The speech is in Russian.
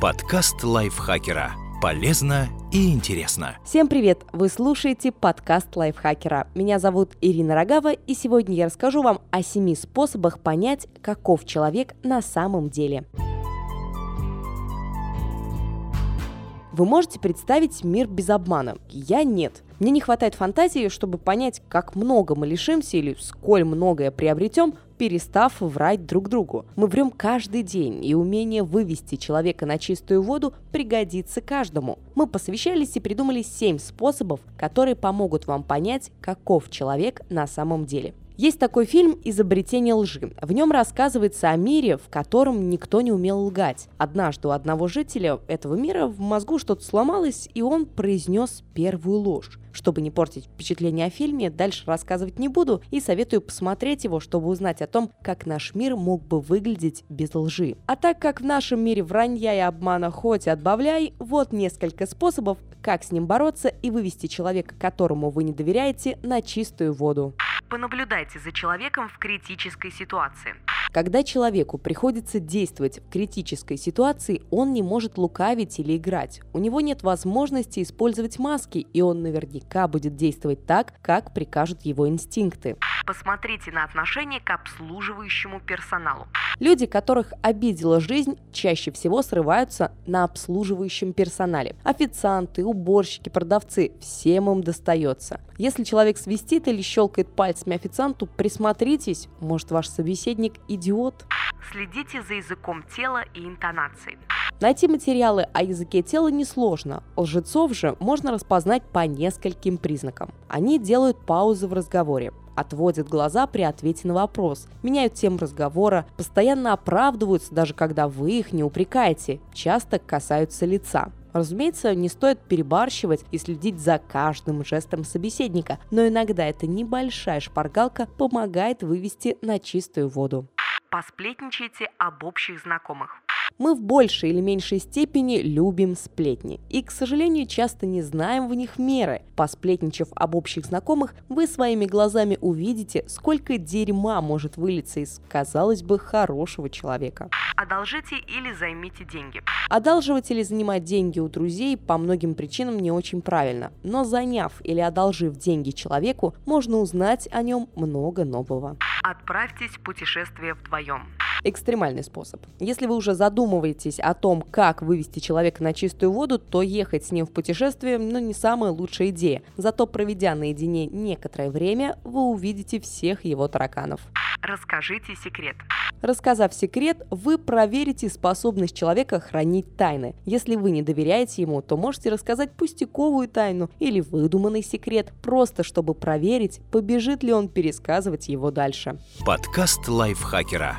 Подкаст лайфхакера. Полезно и интересно. Всем привет! Вы слушаете подкаст лайфхакера. Меня зовут Ирина Рогава, и сегодня я расскажу вам о семи способах понять, каков человек на самом деле. Вы можете представить мир без обмана? Я нет. Мне не хватает фантазии, чтобы понять, как много мы лишимся или сколь многое приобретем, перестав врать друг другу. Мы врем каждый день, и умение вывести человека на чистую воду пригодится каждому. Мы посвящались и придумали 7 способов, которые помогут вам понять, каков человек на самом деле. Есть такой фильм «Изобретение лжи». В нем рассказывается о мире, в котором никто не умел лгать. Однажды у одного жителя этого мира в мозгу что-то сломалось, и он произнес первую ложь. Чтобы не портить впечатление о фильме, дальше рассказывать не буду и советую посмотреть его, чтобы узнать о том, как наш мир мог бы выглядеть без лжи. А так как в нашем мире вранья и обмана хоть отбавляй, вот несколько способов, как с ним бороться и вывести человека, которому вы не доверяете, на чистую воду. Понаблюдайте за человеком в критической ситуации. Когда человеку приходится действовать в критической ситуации, он не может лукавить или играть. У него нет возможности использовать маски, и он наверняка будет действовать так, как прикажут его инстинкты. Посмотрите на отношение к обслуживающему персоналу. Люди, которых обидела жизнь, чаще всего срываются на обслуживающем персонале. Официанты, уборщики, продавцы – всем им достается. Если человек свистит или щелкает пальцами официанту, присмотритесь, может ваш собеседник идиот. Следите за языком тела и интонацией. Найти материалы о языке тела несложно. Лжецов же можно распознать по нескольким признакам. Они делают паузы в разговоре, отводят глаза при ответе на вопрос, меняют тему разговора, постоянно оправдываются, даже когда вы их не упрекаете, часто касаются лица. Разумеется, не стоит перебарщивать и следить за каждым жестом собеседника, но иногда эта небольшая шпаргалка помогает вывести на чистую воду. Посплетничайте об общих знакомых. Мы в большей или меньшей степени любим сплетни. И, к сожалению, часто не знаем в них меры. Посплетничав об общих знакомых, вы своими глазами увидите, сколько дерьма может вылиться из, казалось бы, хорошего человека. Одолжите или займите деньги. Одалживать или занимать деньги у друзей по многим причинам не очень правильно. Но заняв или одолжив деньги человеку, можно узнать о нем много нового. Отправьтесь в путешествие вдвоем. Экстремальный способ. Если вы уже задумываетесь о том, как вывести человека на чистую воду, то ехать с ним в путешествие ну, не самая лучшая идея. Зато проведя наедине некоторое время, вы увидите всех его тараканов. Расскажите секрет. Рассказав секрет, вы проверите способность человека хранить тайны. Если вы не доверяете ему, то можете рассказать пустяковую тайну или выдуманный секрет, просто чтобы проверить, побежит ли он пересказывать его дальше. Подкаст лайфхакера.